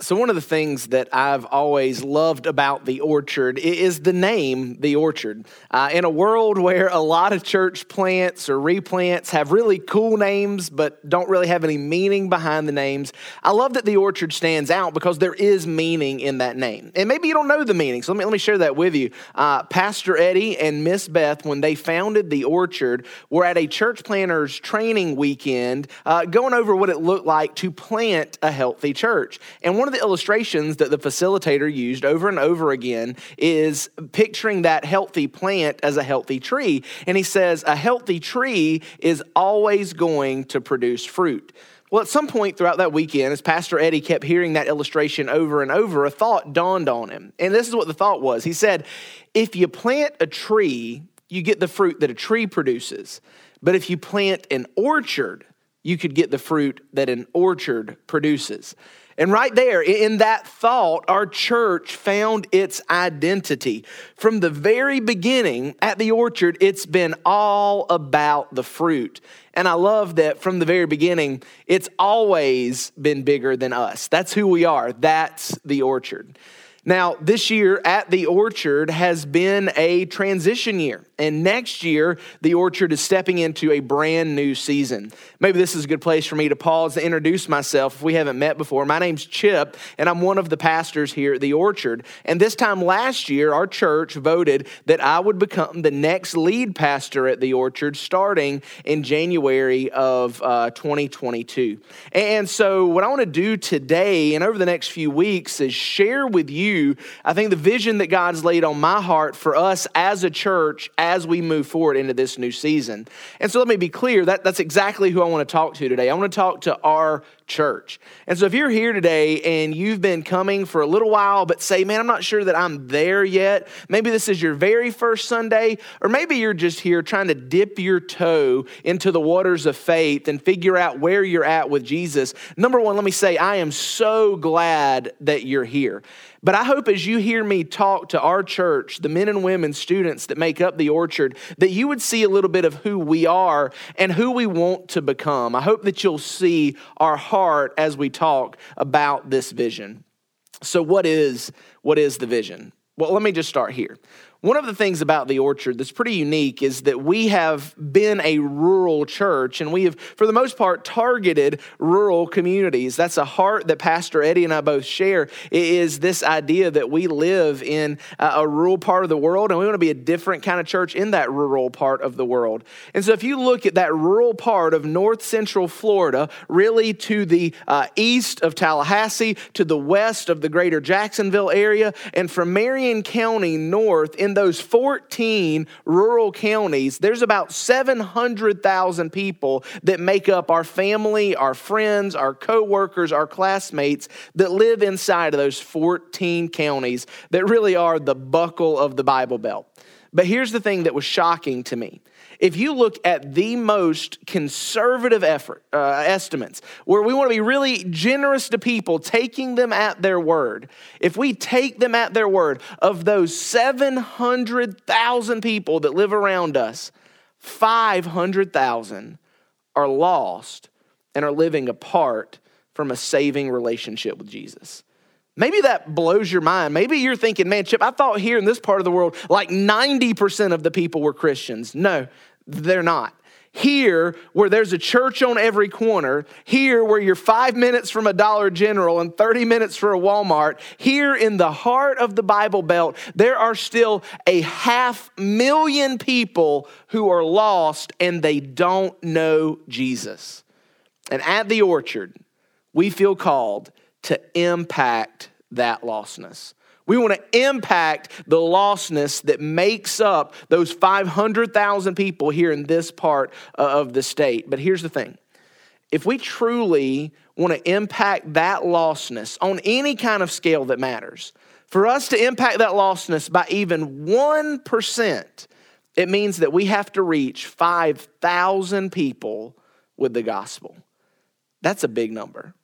So, one of the things that I've always loved about the orchard is the name, the orchard. Uh, in a world where a lot of church plants or replants have really cool names but don't really have any meaning behind the names, I love that the orchard stands out because there is meaning in that name. And maybe you don't know the meaning, so let me, let me share that with you. Uh, Pastor Eddie and Miss Beth, when they founded the orchard, were at a church planters training weekend uh, going over what it looked like to plant a healthy church. And one one of the illustrations that the facilitator used over and over again is picturing that healthy plant as a healthy tree. And he says, a healthy tree is always going to produce fruit. Well, at some point throughout that weekend, as Pastor Eddie kept hearing that illustration over and over, a thought dawned on him. And this is what the thought was He said, If you plant a tree, you get the fruit that a tree produces. But if you plant an orchard, you could get the fruit that an orchard produces. And right there, in that thought, our church found its identity. From the very beginning at the orchard, it's been all about the fruit. And I love that from the very beginning, it's always been bigger than us. That's who we are. That's the orchard. Now, this year at the orchard has been a transition year. And next year, the orchard is stepping into a brand new season. Maybe this is a good place for me to pause to introduce myself if we haven't met before. My name's Chip, and I'm one of the pastors here at the orchard. And this time last year, our church voted that I would become the next lead pastor at the orchard starting in January of uh, 2022. And so, what I want to do today and over the next few weeks is share with you, I think, the vision that God's laid on my heart for us as a church as we move forward into this new season. And so let me be clear that, that's exactly who I want to talk to today. I want to talk to our church. And so if you're here today and you've been coming for a little while, but say, man, I'm not sure that I'm there yet, maybe this is your very first Sunday, or maybe you're just here trying to dip your toe into the waters of faith and figure out where you're at with Jesus. Number one, let me say, I am so glad that you're here. But I hope as you hear me talk to our church, the men and women, students that make up the orchard, that you would see a little bit of who we are and who we want to become. I hope that you'll see our heart as we talk about this vision. So, what is, what is the vision? Well, let me just start here. One of the things about the orchard that's pretty unique is that we have been a rural church and we have, for the most part, targeted rural communities. That's a heart that Pastor Eddie and I both share is this idea that we live in a rural part of the world and we want to be a different kind of church in that rural part of the world. And so if you look at that rural part of north central Florida, really to the uh, east of Tallahassee, to the west of the greater Jacksonville area, and from Marion County north in those 14 rural counties, there's about 700,000 people that make up our family, our friends, our coworkers, our classmates that live inside of those 14 counties that really are the buckle of the Bible Belt. But here's the thing that was shocking to me if you look at the most conservative effort uh, estimates, where we want to be really generous to people, taking them at their word, if we take them at their word, of those 700,000 people that live around us, 500,000 are lost and are living apart from a saving relationship with Jesus. Maybe that blows your mind. Maybe you're thinking, man, Chip, I thought here in this part of the world, like 90% of the people were Christians. No, they're not. Here, where there's a church on every corner, here, where you're five minutes from a Dollar General and 30 minutes for a Walmart, here in the heart of the Bible Belt, there are still a half million people who are lost and they don't know Jesus. And at the orchard, we feel called to impact that lostness. We want to impact the lostness that makes up those 500,000 people here in this part of the state. But here's the thing if we truly want to impact that lostness on any kind of scale that matters, for us to impact that lostness by even 1%, it means that we have to reach 5,000 people with the gospel. That's a big number.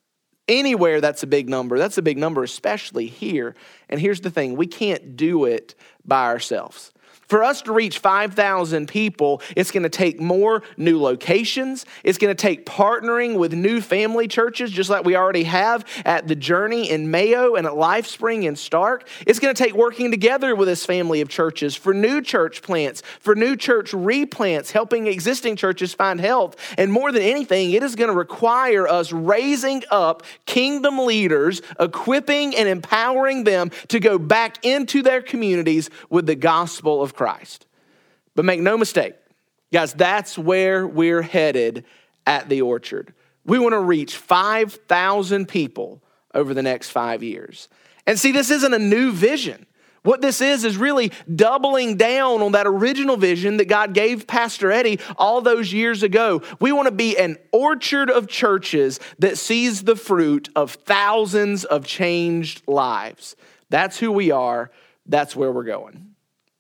Anywhere that's a big number. That's a big number, especially here. And here's the thing we can't do it by ourselves. For us to reach 5,000 people, it's going to take more new locations. It's going to take partnering with new family churches, just like we already have at The Journey in Mayo and at LifeSpring in Starke. It's going to take working together with this family of churches for new church plants, for new church replants, helping existing churches find health. And more than anything, it is going to require us raising up kingdom leaders, equipping and empowering them to go back into their communities with the gospel of Christ. But make no mistake, guys, that's where we're headed at the orchard. We want to reach 5,000 people over the next five years. And see, this isn't a new vision. What this is, is really doubling down on that original vision that God gave Pastor Eddie all those years ago. We want to be an orchard of churches that sees the fruit of thousands of changed lives. That's who we are. That's where we're going.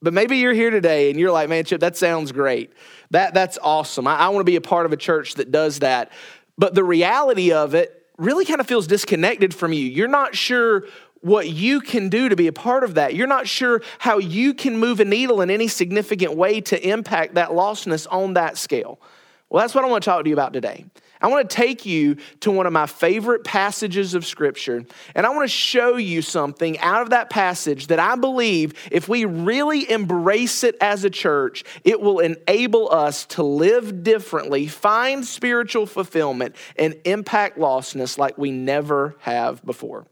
But maybe you're here today and you're like, man, Chip, that sounds great. That, that's awesome. I, I want to be a part of a church that does that. But the reality of it really kind of feels disconnected from you. You're not sure what you can do to be a part of that. You're not sure how you can move a needle in any significant way to impact that lostness on that scale. Well, that's what I want to talk to you about today. I want to take you to one of my favorite passages of Scripture, and I want to show you something out of that passage that I believe if we really embrace it as a church, it will enable us to live differently, find spiritual fulfillment, and impact lostness like we never have before.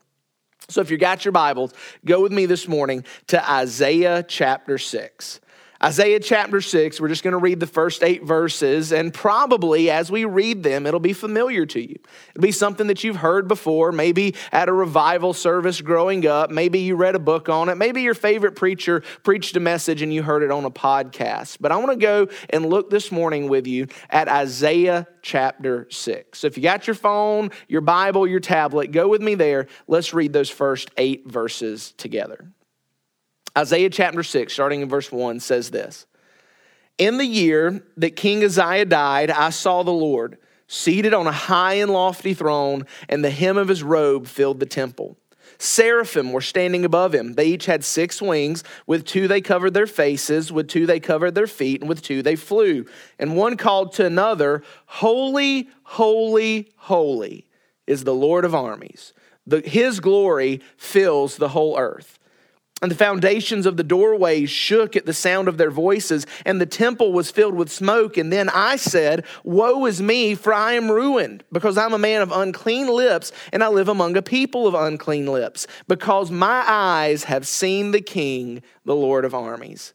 So, if you got your Bibles, go with me this morning to Isaiah chapter 6. Isaiah chapter 6, we're just going to read the first eight verses, and probably as we read them, it'll be familiar to you. It'll be something that you've heard before, maybe at a revival service growing up, maybe you read a book on it, maybe your favorite preacher preached a message and you heard it on a podcast. But I want to go and look this morning with you at Isaiah chapter 6. So if you got your phone, your Bible, your tablet, go with me there. Let's read those first eight verses together. Isaiah chapter 6, starting in verse 1, says this In the year that King Uzziah died, I saw the Lord seated on a high and lofty throne, and the hem of his robe filled the temple. Seraphim were standing above him. They each had six wings. With two they covered their faces, with two they covered their feet, and with two they flew. And one called to another, Holy, holy, holy is the Lord of armies. The, his glory fills the whole earth. And the foundations of the doorways shook at the sound of their voices, and the temple was filled with smoke. And then I said, Woe is me, for I am ruined, because I'm a man of unclean lips, and I live among a people of unclean lips, because my eyes have seen the King, the Lord of armies.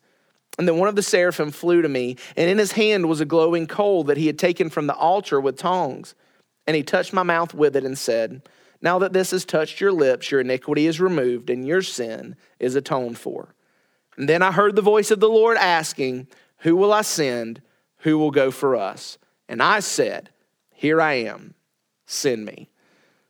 And then one of the seraphim flew to me, and in his hand was a glowing coal that he had taken from the altar with tongs. And he touched my mouth with it and said, now that this has touched your lips, your iniquity is removed and your sin is atoned for. And then I heard the voice of the Lord asking, Who will I send? Who will go for us? And I said, Here I am, send me.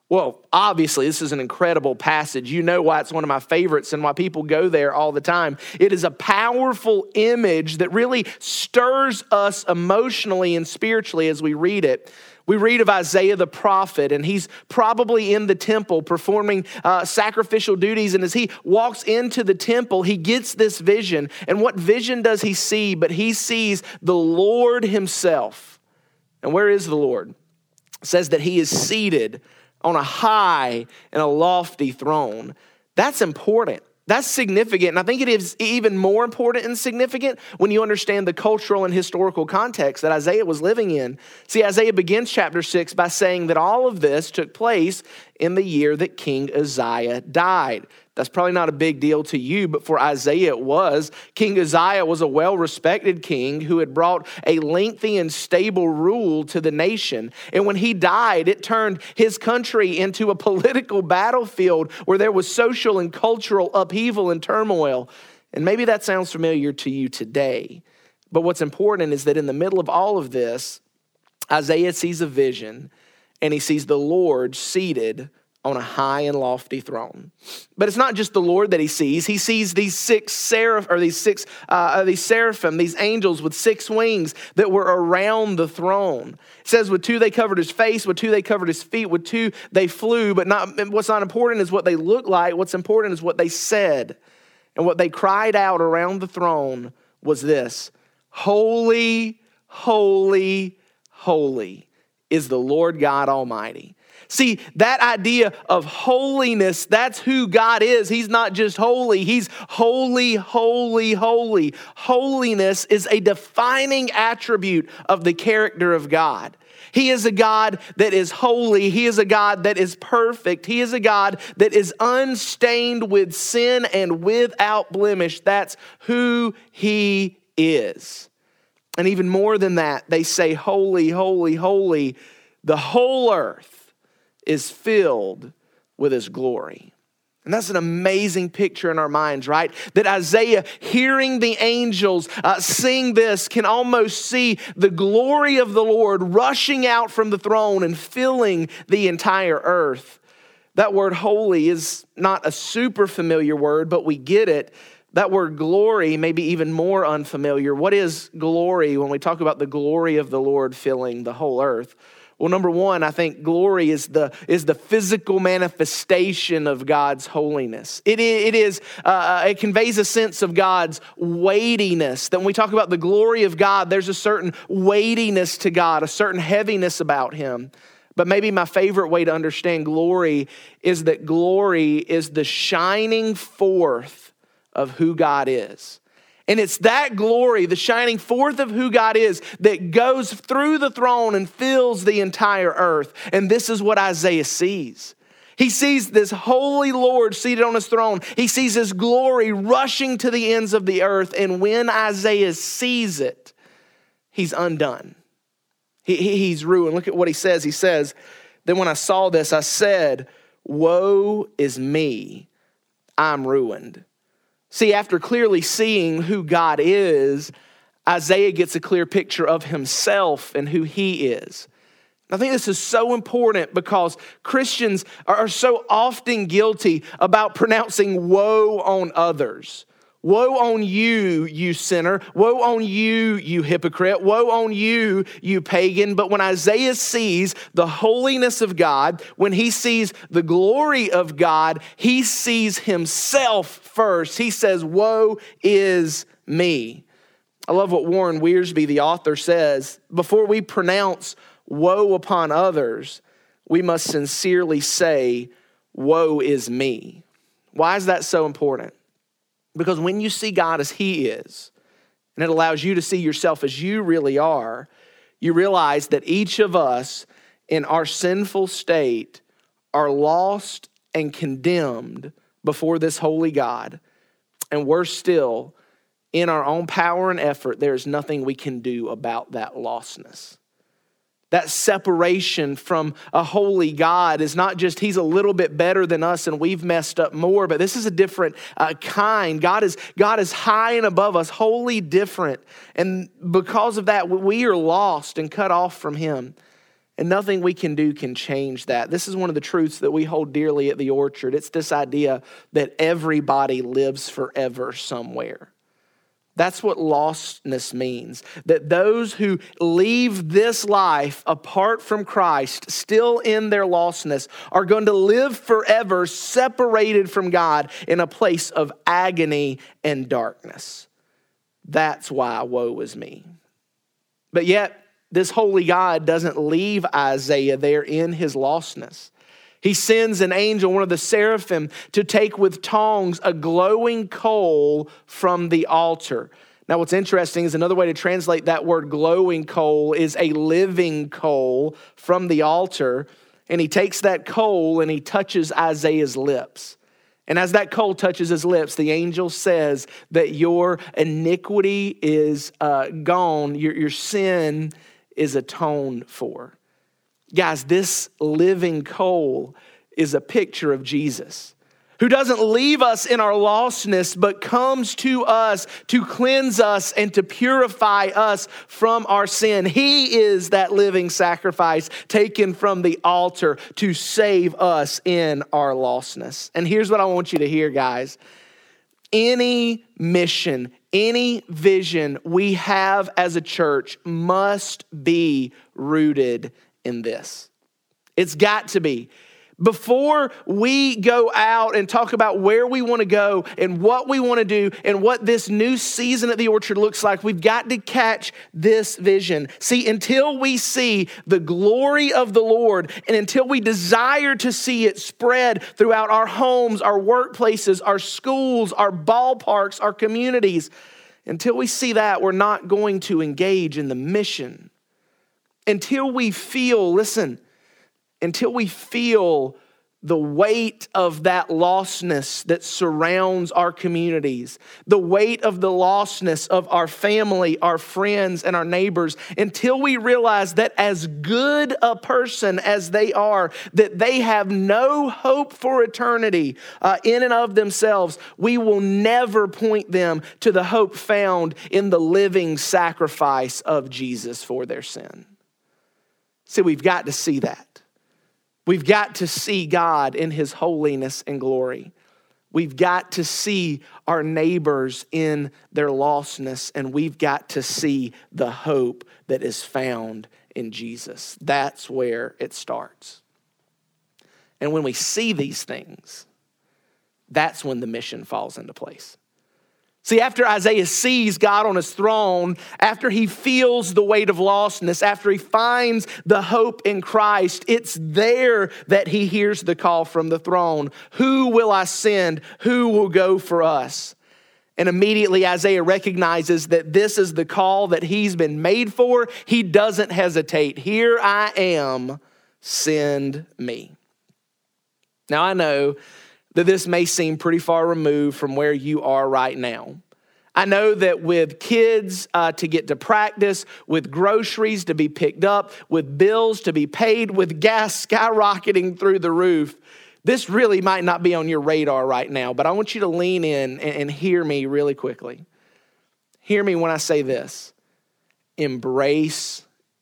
Well, obviously, this is an incredible passage. You know why it's one of my favorites and why people go there all the time. It is a powerful image that really stirs us emotionally and spiritually as we read it. We read of Isaiah the prophet, and he's probably in the temple performing uh, sacrificial duties. And as he walks into the temple, he gets this vision. And what vision does he see? But he sees the Lord himself. And where is the Lord? It says that he is seated on a high and a lofty throne. That's important. That's significant. And I think it is even more important and significant when you understand the cultural and historical context that Isaiah was living in. See, Isaiah begins chapter 6 by saying that all of this took place in the year that King Uzziah died. That's probably not a big deal to you, but for Isaiah it was. King Uzziah was a well respected king who had brought a lengthy and stable rule to the nation. And when he died, it turned his country into a political battlefield where there was social and cultural upheaval and turmoil. And maybe that sounds familiar to you today. But what's important is that in the middle of all of this, Isaiah sees a vision and he sees the Lord seated on a high and lofty throne. But it's not just the Lord that he sees. He sees these six seraph or these six uh, these seraphim, these angels with six wings that were around the throne. It says with two they covered his face, with two they covered his feet, with two they flew. But not what's not important is what they look like. What's important is what they said, and what they cried out around the throne was this Holy, holy, holy is the Lord God Almighty. See, that idea of holiness, that's who God is. He's not just holy, He's holy, holy, holy. Holiness is a defining attribute of the character of God. He is a God that is holy. He is a God that is perfect. He is a God that is unstained with sin and without blemish. That's who He is. And even more than that, they say, Holy, holy, holy. The whole earth is filled with His glory. And that's an amazing picture in our minds, right? That Isaiah, hearing the angels uh, sing this, can almost see the glory of the Lord rushing out from the throne and filling the entire earth. That word holy is not a super familiar word, but we get it. That word glory may be even more unfamiliar. What is glory when we talk about the glory of the Lord filling the whole earth? Well, number one, I think glory is the, is the physical manifestation of God's holiness. It, it, is, uh, uh, it conveys a sense of God's weightiness. That when we talk about the glory of God, there's a certain weightiness to God, a certain heaviness about Him. But maybe my favorite way to understand glory is that glory is the shining forth of who God is. And it's that glory, the shining forth of who God is, that goes through the throne and fills the entire earth. And this is what Isaiah sees. He sees this holy Lord seated on his throne. He sees his glory rushing to the ends of the earth. And when Isaiah sees it, he's undone. He, he's ruined. Look at what he says. He says, Then when I saw this, I said, Woe is me, I'm ruined. See, after clearly seeing who God is, Isaiah gets a clear picture of himself and who he is. I think this is so important because Christians are so often guilty about pronouncing woe on others. Woe on you, you sinner. Woe on you, you hypocrite. Woe on you, you pagan. But when Isaiah sees the holiness of God, when he sees the glory of God, he sees himself first. He says, Woe is me. I love what Warren Wiersbe, the author, says. Before we pronounce woe upon others, we must sincerely say, Woe is me. Why is that so important? Because when you see God as He is, and it allows you to see yourself as you really are, you realize that each of us in our sinful state are lost and condemned before this holy God. And worse still, in our own power and effort, there is nothing we can do about that lostness. That separation from a holy God is not just He's a little bit better than us and we've messed up more, but this is a different uh, kind. God is, God is high and above us, wholly different. And because of that, we are lost and cut off from Him. And nothing we can do can change that. This is one of the truths that we hold dearly at the orchard. It's this idea that everybody lives forever somewhere. That's what lostness means. That those who leave this life apart from Christ, still in their lostness, are going to live forever separated from God in a place of agony and darkness. That's why woe is me. But yet, this holy God doesn't leave Isaiah there in his lostness. He sends an angel, one of the seraphim, to take with tongs a glowing coal from the altar. Now, what's interesting is another way to translate that word glowing coal is a living coal from the altar. And he takes that coal and he touches Isaiah's lips. And as that coal touches his lips, the angel says that your iniquity is uh, gone, your, your sin is atoned for. Guys, this living coal is a picture of Jesus who doesn't leave us in our lostness, but comes to us to cleanse us and to purify us from our sin. He is that living sacrifice taken from the altar to save us in our lostness. And here's what I want you to hear, guys any mission, any vision we have as a church must be rooted in this. It's got to be. Before we go out and talk about where we want to go and what we want to do and what this new season at the orchard looks like, we've got to catch this vision. See, until we see the glory of the Lord and until we desire to see it spread throughout our homes, our workplaces, our schools, our ballparks, our communities, until we see that, we're not going to engage in the mission. Until we feel, listen, until we feel the weight of that lostness that surrounds our communities, the weight of the lostness of our family, our friends, and our neighbors, until we realize that as good a person as they are, that they have no hope for eternity uh, in and of themselves, we will never point them to the hope found in the living sacrifice of Jesus for their sin. See, we've got to see that. We've got to see God in his holiness and glory. We've got to see our neighbors in their lostness, and we've got to see the hope that is found in Jesus. That's where it starts. And when we see these things, that's when the mission falls into place. See, after Isaiah sees God on his throne, after he feels the weight of lostness, after he finds the hope in Christ, it's there that he hears the call from the throne Who will I send? Who will go for us? And immediately Isaiah recognizes that this is the call that he's been made for. He doesn't hesitate. Here I am, send me. Now I know that this may seem pretty far removed from where you are right now. I know that with kids uh, to get to practice, with groceries to be picked up, with bills to be paid, with gas skyrocketing through the roof, this really might not be on your radar right now, but I want you to lean in and, and hear me really quickly. Hear me when I say this embrace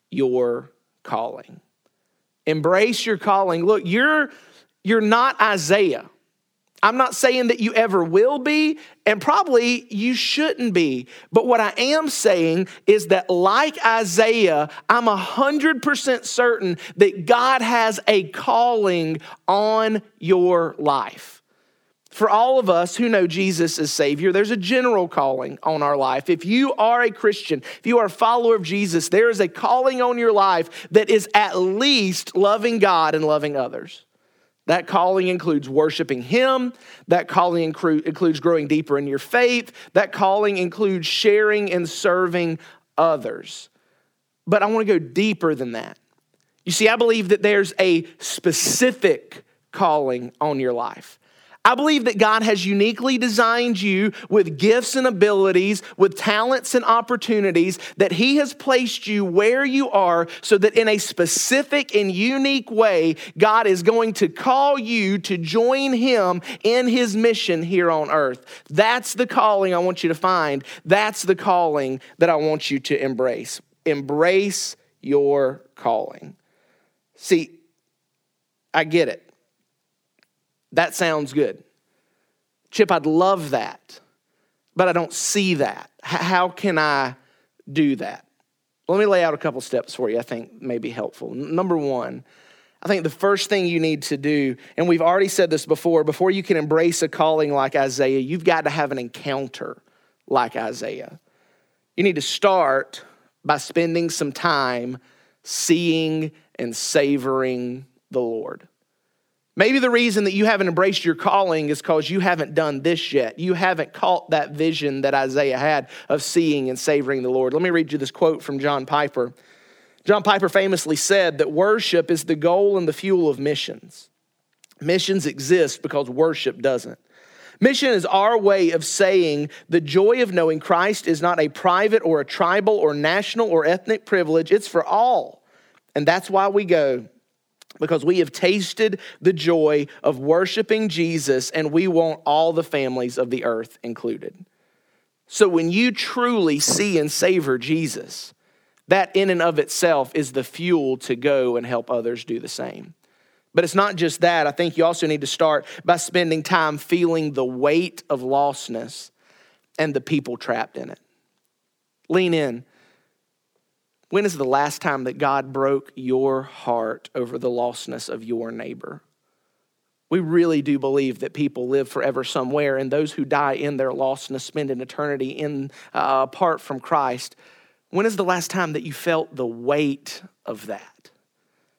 your calling. Embrace your calling. Look, you're, you're not Isaiah. I'm not saying that you ever will be, and probably you shouldn't be. But what I am saying is that, like Isaiah, I'm 100% certain that God has a calling on your life. For all of us who know Jesus as Savior, there's a general calling on our life. If you are a Christian, if you are a follower of Jesus, there is a calling on your life that is at least loving God and loving others. That calling includes worshiping Him. That calling includes growing deeper in your faith. That calling includes sharing and serving others. But I want to go deeper than that. You see, I believe that there's a specific calling on your life. I believe that God has uniquely designed you with gifts and abilities, with talents and opportunities, that He has placed you where you are so that in a specific and unique way, God is going to call you to join Him in His mission here on earth. That's the calling I want you to find. That's the calling that I want you to embrace. Embrace your calling. See, I get it. That sounds good. Chip, I'd love that, but I don't see that. how can I do that? Let me lay out a couple steps for you I think may be helpful. Number one, I think the first thing you need to do, and we've already said this before, before you can embrace a calling like Isaiah, you've got to have an encounter like Isaiah. You need to start by spending some time seeing and savoring the Lord. Maybe the reason that you haven't embraced your calling is because you haven't done this yet. You haven't caught that vision that Isaiah had of seeing and savoring the Lord. Let me read you this quote from John Piper. John Piper famously said that worship is the goal and the fuel of missions. Missions exist because worship doesn't. Mission is our way of saying the joy of knowing Christ is not a private or a tribal or national or ethnic privilege, it's for all. And that's why we go because we have tasted the joy of worshiping Jesus and we want all the families of the earth included. So when you truly see and savor Jesus, that in and of itself is the fuel to go and help others do the same. But it's not just that. I think you also need to start by spending time feeling the weight of lostness and the people trapped in it. Lean in when is the last time that God broke your heart over the lostness of your neighbor? we really do believe that people live forever somewhere, and those who die in their lostness spend an eternity in uh, apart from Christ. When is the last time that you felt the weight of that?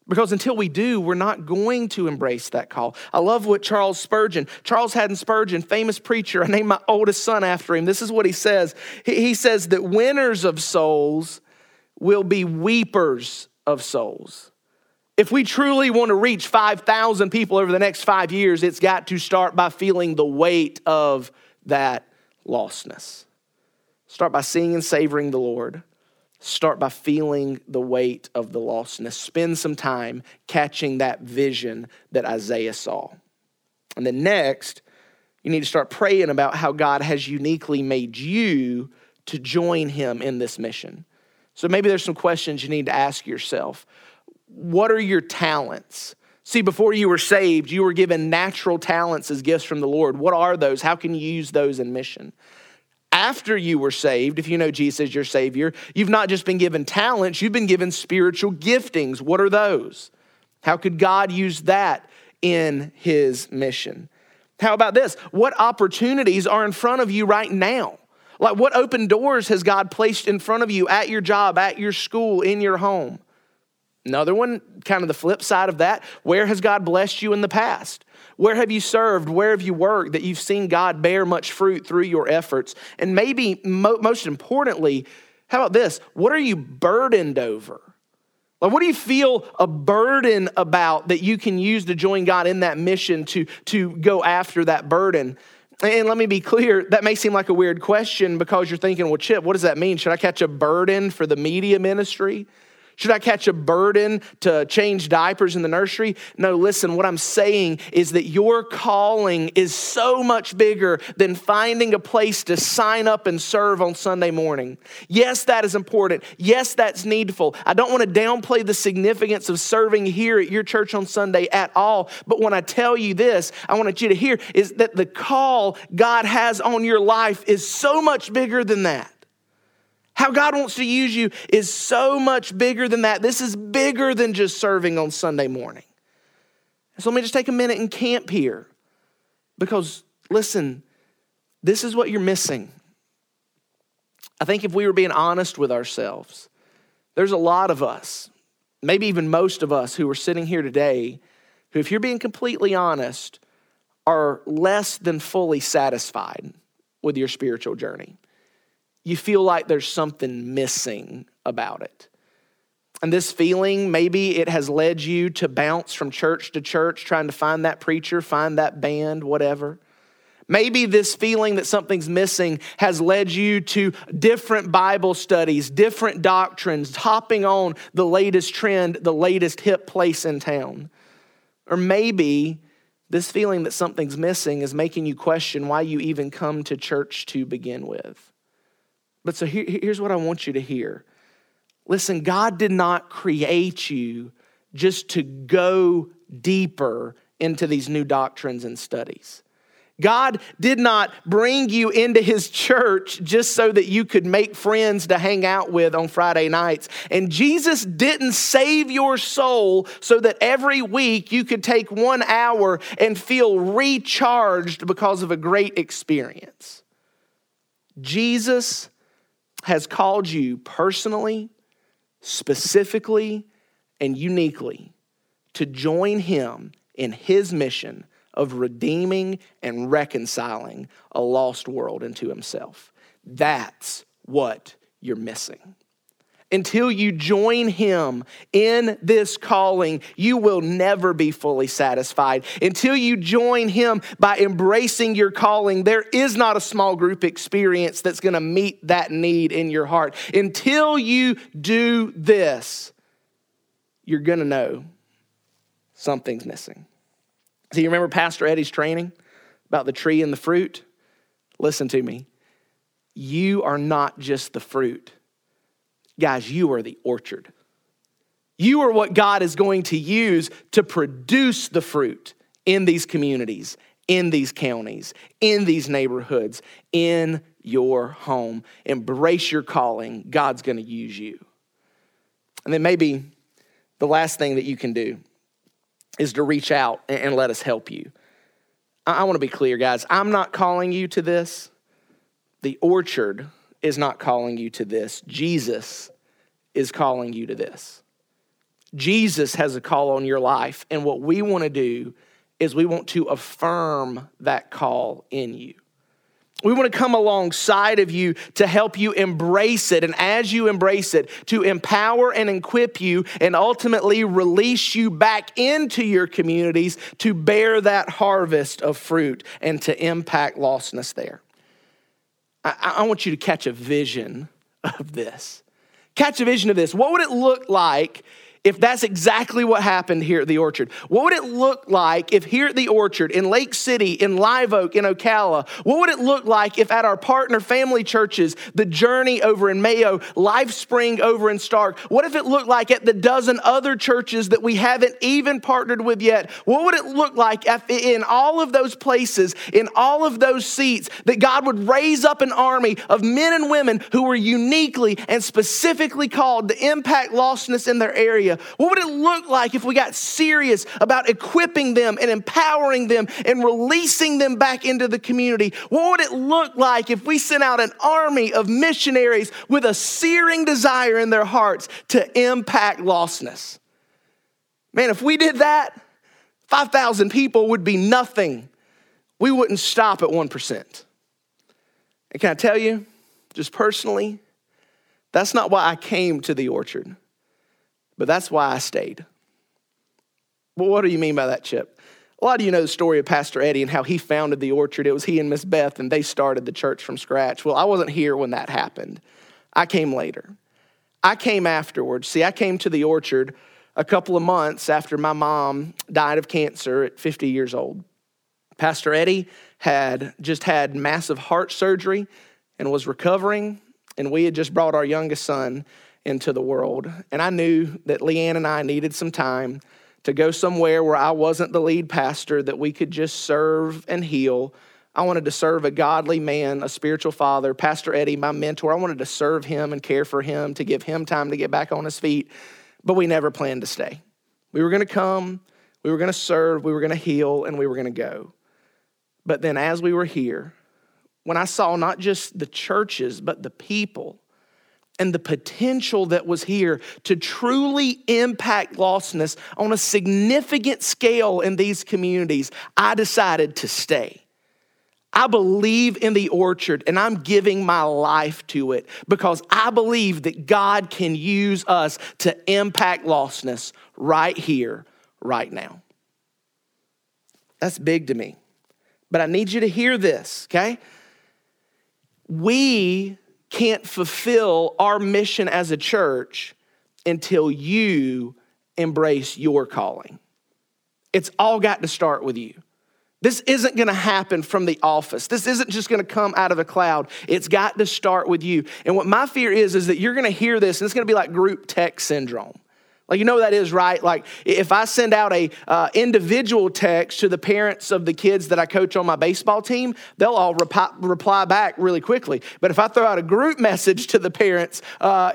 Because until we do, we're not going to embrace that call. I love what Charles Spurgeon, Charles Haddon Spurgeon, famous preacher, I named my oldest son after him. This is what he says. He says that winners of souls will be weepers of souls. If we truly want to reach 5,000 people over the next five years, it's got to start by feeling the weight of that lostness. Start by seeing and savoring the Lord. Start by feeling the weight of the lostness. Spend some time catching that vision that Isaiah saw. And then next, you need to start praying about how God has uniquely made you to join him in this mission. So maybe there's some questions you need to ask yourself. What are your talents? See, before you were saved, you were given natural talents as gifts from the Lord. What are those? How can you use those in mission? After you were saved, if you know Jesus as your Savior, you've not just been given talents, you've been given spiritual giftings. What are those? How could God use that in His mission? How about this? What opportunities are in front of you right now? Like, what open doors has God placed in front of you at your job, at your school, in your home? Another one, kind of the flip side of that, where has God blessed you in the past? Where have you served? Where have you worked that you've seen God bear much fruit through your efforts? And maybe mo- most importantly, how about this? What are you burdened over? Like, what do you feel a burden about that you can use to join God in that mission to, to go after that burden? And let me be clear, that may seem like a weird question because you're thinking, well, Chip, what does that mean? Should I catch a burden for the media ministry? Should I catch a burden to change diapers in the nursery? No, listen, what I'm saying is that your calling is so much bigger than finding a place to sign up and serve on Sunday morning. Yes, that is important. Yes, that's needful. I don't want to downplay the significance of serving here at your church on Sunday at all. But when I tell you this, I want you to hear is that the call God has on your life is so much bigger than that. How God wants to use you is so much bigger than that. This is bigger than just serving on Sunday morning. So let me just take a minute and camp here because, listen, this is what you're missing. I think if we were being honest with ourselves, there's a lot of us, maybe even most of us who are sitting here today, who, if you're being completely honest, are less than fully satisfied with your spiritual journey you feel like there's something missing about it. And this feeling, maybe it has led you to bounce from church to church, trying to find that preacher, find that band, whatever. Maybe this feeling that something's missing has led you to different Bible studies, different doctrines, hopping on the latest trend, the latest hip place in town. Or maybe this feeling that something's missing is making you question why you even come to church to begin with. But so here, here's what I want you to hear. Listen, God did not create you just to go deeper into these new doctrines and studies. God did not bring you into his church just so that you could make friends to hang out with on Friday nights. And Jesus didn't save your soul so that every week you could take one hour and feel recharged because of a great experience. Jesus has called you personally, specifically, and uniquely to join him in his mission of redeeming and reconciling a lost world into himself. That's what you're missing until you join him in this calling, you will never be fully satisfied. Until you join him by embracing your calling, there is not a small group experience that's going to meet that need in your heart. Until you do this, you're going to know something's missing. So, you remember Pastor Eddie's training about the tree and the fruit? Listen to me. You are not just the fruit Guys, you are the orchard. You are what God is going to use to produce the fruit in these communities, in these counties, in these neighborhoods, in your home. Embrace your calling. God's going to use you. And then maybe the last thing that you can do is to reach out and let us help you. I, want to be clear, guys. I'm not calling you to this. The orchard is not calling you to this. Jesus is calling you to this. Jesus has a call on your life. And what we want to do is we want to affirm that call in you. We want to come alongside of you to help you embrace it. And as you embrace it, to empower and equip you and ultimately release you back into your communities to bear that harvest of fruit and to impact lostness there. I, I want you to catch a vision of this. Catch a vision of this. What would it look like if that's exactly what happened here at the Orchard? What would it look like if here at the Orchard, in Lake City, in Live Oak, in Ocala, what would it look like if at our partner family churches, the Journey over in Mayo, Life Spring over in Starke, what if it looked like at the dozen other churches that we haven't even partnered with yet? What would it look like if in all of those places, in all of those seats, that God would raise up an army of men and women who were uniquely and specifically called to impact lostness in their area? What would it look like if we got serious about equipping them and empowering them and releasing them back into the community? What would it look like if we sent out an army of missionaries with a searing desire in their hearts to impact lostness? Man, if we did that, 5,000 people would be nothing. We wouldn't stop at 1%. And can I tell you, just personally, that's not why I came to the orchard. But that's why I stayed. Well, what do you mean by that, Chip? A lot of you know the story of Pastor Eddie and how he founded the orchard. It was he and Miss Beth, and they started the church from scratch. Well, I wasn't here when that happened. I came later. I came afterwards. See, I came to the orchard a couple of months after my mom died of cancer at 50 years old. Pastor Eddie had just had massive heart surgery and was recovering, and we had just brought our youngest son into the world. And I knew that Leanne and I needed some time to go somewhere where I wasn't the lead pastor, that we could just serve and heal. I wanted to serve a godly man, a spiritual father, Pastor Eddie, my mentor. I wanted to serve him and care for him, to give him time to get back on his feet. But we never planned to stay. We were going to come, we were going to serve, we were going to heal, and we were going to go. But then as we were here, when I saw not just the churches, but the people, and the potential that was here to truly impact lostness on a significant scale in these communities, I decided to stay. I believe in the orchard and I'm giving my life to it because I believe that God can use us to impact lostness right here, right now. That's big to me. But I need you to hear this, okay? We can't fulfill our mission as a church until you embrace your calling. It's all got to start with you. This isn't going to happen from the office. This isn't just going to come out of a cloud. It's got to start with you. And what my fear is is that you're going to hear this and it's going to be like group text syndrome. Like, you know that is, right? Like, if I send out a uh, individual text to the parents of the kids that I coach on my baseball team, they'll all reply, reply back really quickly. But if I throw out a group message to the parents uh,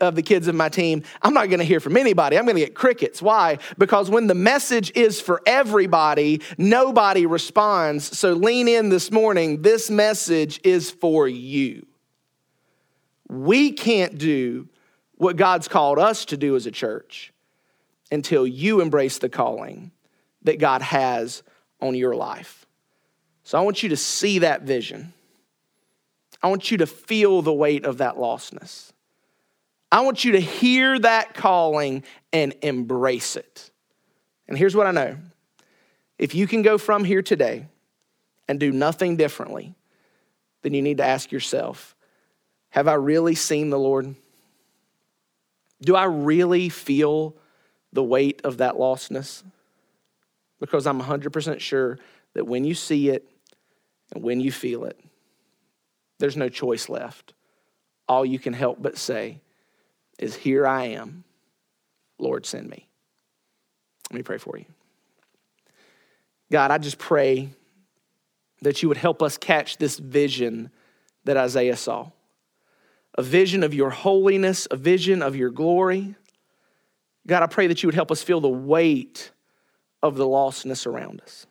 of the kids of my team, I'm not going to hear from anybody. I'm going to get crickets. Why? Because when the message is for everybody, nobody responds. So lean in this morning. This message is for you. We can't do what God's called us to do as a church until you embrace the calling that God has on your life. So I want you to see that vision. I want you to feel the weight of that lostness. I want you to hear that calling and embrace it. And here's what I know if you can go from here today and do nothing differently, then you need to ask yourself Have I really seen the Lord? Do I really feel the weight of that lostness? Because I'm 100% sure that when you see it and when you feel it, there's no choice left. All you can help but say is, Here I am. Lord, send me. Let me pray for you. God, I just pray that you would help us catch this vision that Isaiah saw a vision of your holiness, a vision of your glory. God, I pray that you would help us feel the weight of the lostness around us.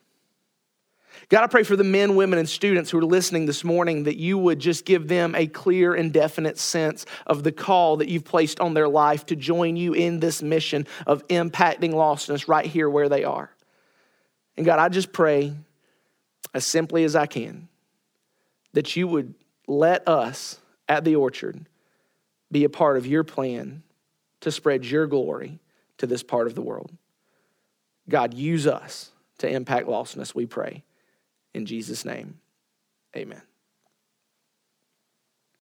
God, I pray for the men, women, and students who are listening this morning that you would just give them a clear and definite sense of the call that you've placed on their life to join you in this mission of impacting lostness right here where they are. And God, I just pray as simply as I can that you would let us at the orchard be a part of your plan to spread your glory to this part of the world. God, use us to impact lostness, we pray. In Jesus' name, amen.